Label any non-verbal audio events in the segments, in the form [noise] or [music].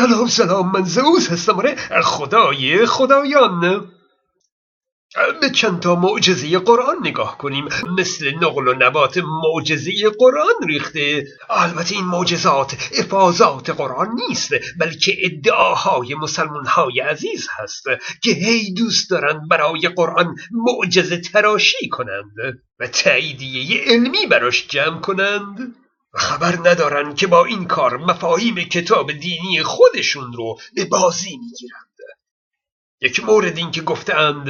سلام سلام من زئوس هستم. آره خدای خدایان. به چند تا معجزه قرآن نگاه کنیم. مثل نقل و نبات معجزه قرآن ریخته. البته این معجزات افاظات قرآن نیست بلکه ادعاهای مسلمان های عزیز هست که هی دوست دارند برای قرآن معجزه تراشی کنند و تاییدیه علمی براش جمع کنند. خبر ندارن که با این کار مفاهیم کتاب دینی خودشون رو به بازی می‌گیرند. یک مورد این که گفتند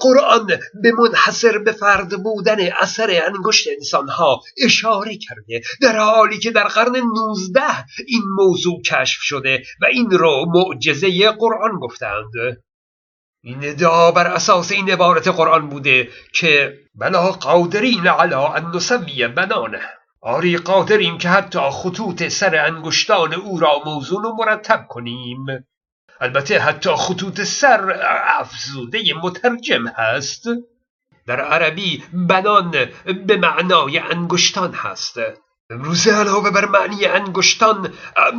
قرآن به منحصر به فرد بودن اثر انگشت انسانها اشاره کرده در حالی که در قرن نوزده این موضوع کشف شده و این رو معجزه قرآن گفتند این ادعا بر اساس این عبارت قرآن بوده که بلا قادرین علا ان نسوی بنانه. آری قادریم که حتی خطوط سر انگشتان او را موزون و مرتب کنیم. البته حتی خطوط سر افزوده مترجم هست. در عربی بنان به معنای انگشتان هست. امروزه علاوه بر معنی انگشتان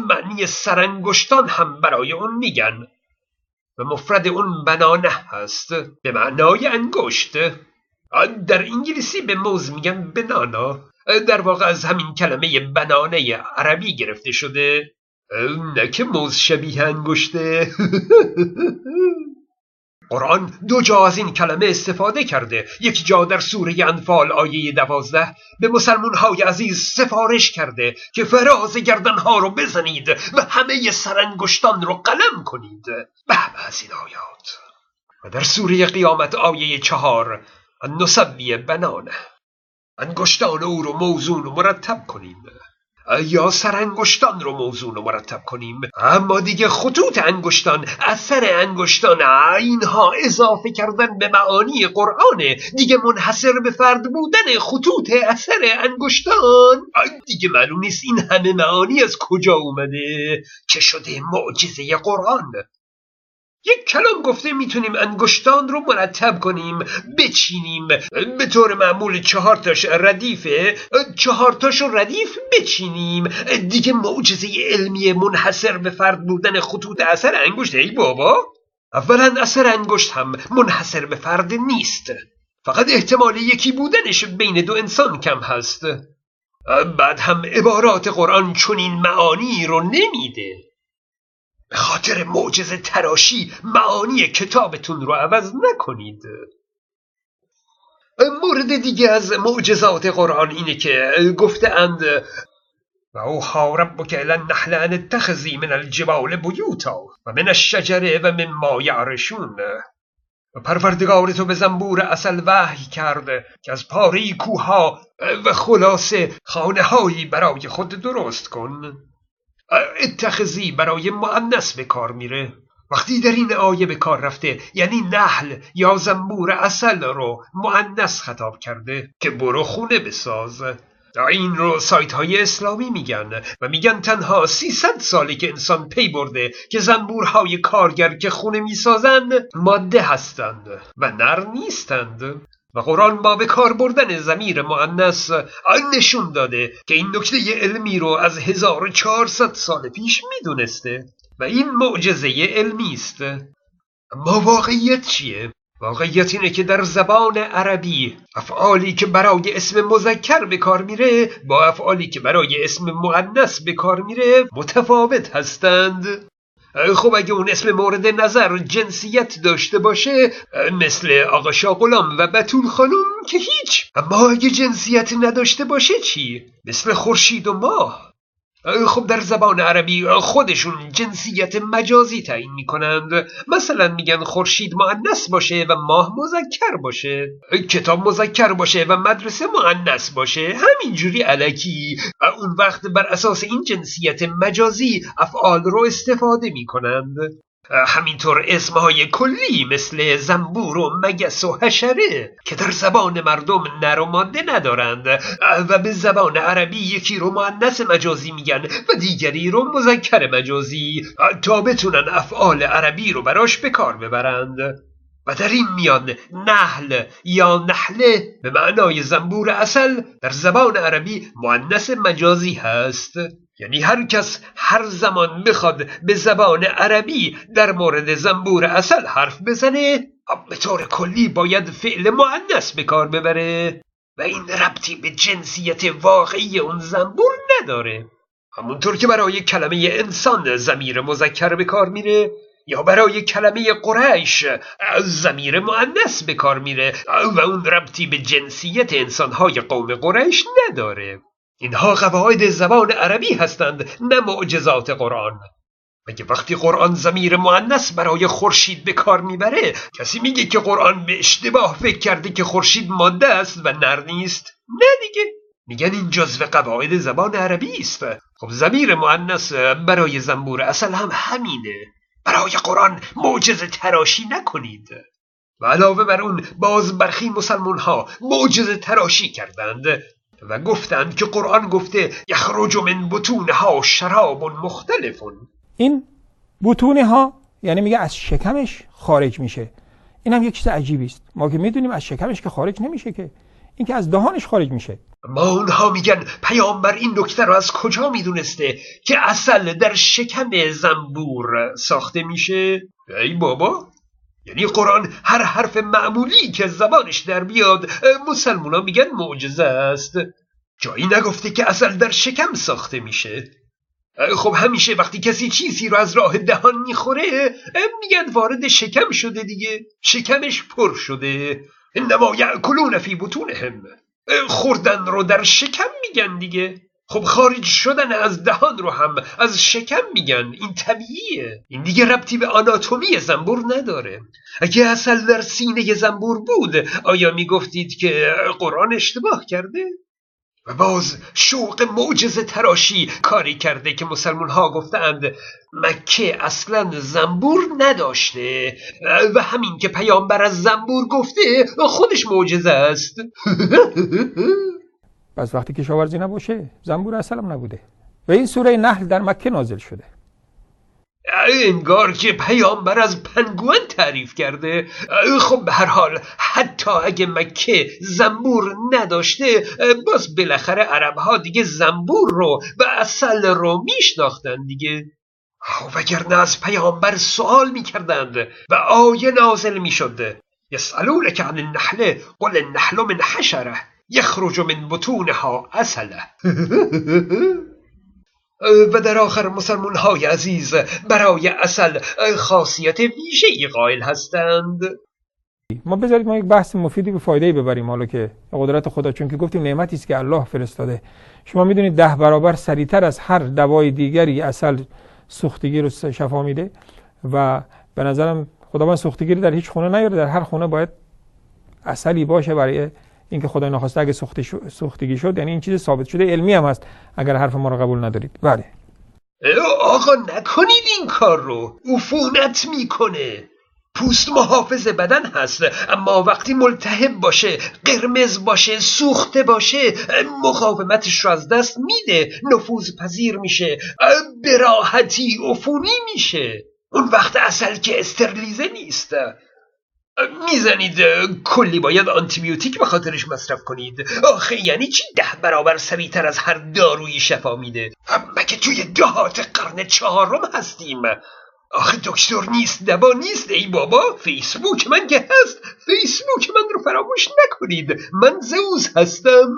معنی سرانگشتان هم برای اون میگن. و مفرد اون بنانه هست. به معنای انگشت. در انگلیسی به موز میگن بنانا. در واقع از همین کلمه بنانه عربی گرفته شده. نه که موز شبیه انگشته. [laughs] قرآن دو جا از این کلمه استفاده کرده. یک جا در سوره انفال آیه دوازده به مسلمون های عزیز سفارش کرده که فراز گردنها رو بزنید و همه سرانگشتان رو قلم کنید. به از این آیات. و در سوره قیامت آیه چهار نسبی بنانه. انگشتان او رو موزون و مرتب کنیم. یا سرانگشتان رو موزون و مرتب کنیم. اما دیگه خطوط انگشتان اثر انگشتان اینها اضافه کردن به معانی قرآنه دیگه منحصر به فرد بودن خطوط اثر انگشتان. دیگه معلوم نیست این همه معانی از کجا اومده. که شده معجزه قرآن؟ یک کلام گفته می‌تونیم انگشتان رو مرتب کنیم بچینیم. به طور معمول چهار تاش ردیفه چهار تاش ردیف بچینیم. دیگه معجزه علمی منحصر به فرد بودن خطوط اثر انگشت. ای بابا اولا اثر انگشت هم منحصر به فرد نیست. فقط احتمال یکی بودنش بین دو انسان کم هست. بعد هم عبارات قرآن چنین معانی رو نمیده. به خاطر معجزه تراشی معانی کتابتون رو عوض نکنید. مورد دیگه از معجزات قرآن اینه که گفته اند و اوحا ربک الى النحل ان اتخذی من الجبال بیوتا و من الشجره و مما یعرشون. و پروردگار تو به زنبور اصل وحی کرده که از پاره کوها و خلاصه خانه هایی برای خود درست کن. اتخذی برای معنس به کار میره. وقتی در این آیه به کار رفته یعنی نحل یا زنبور اصل رو معنس خطاب کرده که برو خونه بساز. این رو سایت های اسلامی میگن و میگن تنها 300 سالی که انسان پی برده که زنبورهای کارگر که خونه می‌سازند ماده هستند و نر نیستند. و قرآن با به کار بردن زمیر معنس نشون داده که این نکته علمی رو از 1400 سال پیش می‌دونسته و این معجزه علمی است اما واقعیت چیه؟ واقعیت اینه که در زبان عربی افعالی که برای اسم مذکر به کار میره با افعالی که برای اسم مؤنث به کار میره متفاوت هستند خب اگه اون اسم مورد نظر جنسیت داشته باشه مثل آقا شاغلام و بتول خانم که هیچ اما اگه جنسیت نداشته باشه چی؟ مثل خورشید و ماه خب در زبان عربی خودشون جنسیت مجازی تعیین می‌کنند. مثلا میگن خورشید معنس باشه و ماه مذکر باشه. کتاب مذکر باشه و مدرسه معنس باشه. همینجوری علکی. اون وقت بر اساس این جنسیت مجازی افعال رو استفاده می‌کنند. همینطور اسمهای کلی مثل زنبور و مگس و حشره که در زبان مردم نر و ماده ندارند. و به زبان عربی یکی رو معنس مجازی میگن و دیگری رو مذکر مجازی. تا بتونن افعال عربی رو براش به کار ببرند. و در این میان نحل یا نحله به معنای زنبور اصل در زبان عربی معنس مجازی هست. یعنی هر کس هر زمان بخواد به زبان عربی در مورد زنبور اصل حرف بزنه به طور کلی باید فعل معنس به کار ببره و این ربطی به جنسیت واقعی اون زنبور نداره. همونطور که برای کلمه انسان زمیر مذکر به کار میره یا برای کلمه قریش زمیر معنس به کار میره و اون ربطی به جنسیت انسانهای قوم قریش نداره. اینها قواعد زبان عربی هستند نه معجزات قرآن. مگه وقتی قرآن زمیر معنس برای خورشید به کار می‌بره کسی میگه که قرآن به اشتباه فکر کرده که خورشید ماده است و نر نیست؟ نه دیگه. میگن این جزو قواعد زبان عربی است. خب زمیر معنس برای زنبور اصل هم همینه. برای قرآن معجزه تراشی نکنید. و علاوه بر اون باز برخی مسلمون ها معجزه تراشی کردند. و گفتند که قرآن گفته یخرج من بطونها شراب مختلفون این بطونه ها یعنی میگه از شکمش خارج میشه. این هم یک چیز عجیبی است. ما که می‌دونیم از شکمش که خارج نمیشه که. این که از دهانش خارج میشه. ما اونها میگن پیامبر این نکته رو از کجا می‌دونسته که اصل در شکم زنبور ساخته میشه؟ ای بابا! یعنی قرآن هر حرف معمولی که زبانش در بیاد مسلمونا میگن معجزه است. جایی نگفته که اصل در شکم ساخته میشه. خب همیشه وقتی کسی چیزی رو از راه دهان می‌خوره میگن وارد شکم شده دیگه. شکمش پر شده. انما یعکلون فی بطونهم. خوردن رو در شکم میگن دیگه. خب خارج شدن از دهان رو هم از شکم میگن. این طبیعیه. این دیگه ربطی به آناتومی زنبور نداره. اگه اصل در سینه زنبور بود آیا می‌گفتید که قرآن اشتباه کرده؟ و باز شوق معجزه تراشی کاری کرده که مسلمون ها گفتند مکه اصلا زنبور نداشته. و همین که پیامبر از زنبور گفته خودش معجزه است. [laughs] پس وقتی کشاورزی نباشه زنبور اصلا نبوده. و این سوره نحل در مکه نازل شده. انگار که پیامبر از پنگوان تعریف کرده. خب به هر حال حتی اگه مکه زنبور نداشته باز بالاخره عرب ها دیگه زنبور رو و اصل رو میشناختن دیگه. وگرنه از پیامبر سوال می‌کردند و آیه نازل می‌شد. یسالونک عن النحله قل النحل من حشره. یخرج من بطونها اصله. [laughs] و در آخر مسلمون های عزیز برای اصل خاصیت ویژه‌ای قائل هستند. ما بذارید ما یک بحث مفیدی به فایده ببریم حالا که قدرت خدا چون که گفتیم نعمتی است که الله فرستاده. شما می‌دونید ده برابر سریعتر از هر دوای دیگری اصل سوختگی رو شفا میده و به نظرم خداوند سوختگی در هیچ خونه نیاره در هر خونه باید اصلی باشه برای اینکه خدای نخواسته اگه سوختگی شد یعنی این چیز ثابت شده. علمی هم هست. اگر حرف ما رو قبول ندارید. بله. آقا نکنید این کار رو. عفونت می‌کنه. پوست محافظ بدن هست. اما وقتی ملتهب باشه قرمز باشه سوخته باشه مقاومتش رو از دست میده. نفوذ پذیر میشه. براحتی عفونی میشه. اون وقت اصل که استرلیزه نیست. می‌زنید کلی باید آنتیبیوتیک به خاطرش مصرف کنید. آخه یعنی چی؟ ده برابر سریعتر از هر دارویی شفا میده. مگه توی دهات قرن چهارم هستیم. آخه دکتر نیست دبا نیست. ای بابا فیسبوک من که هست. فیسبوک من رو فراموش نکنید. من زوز هستم.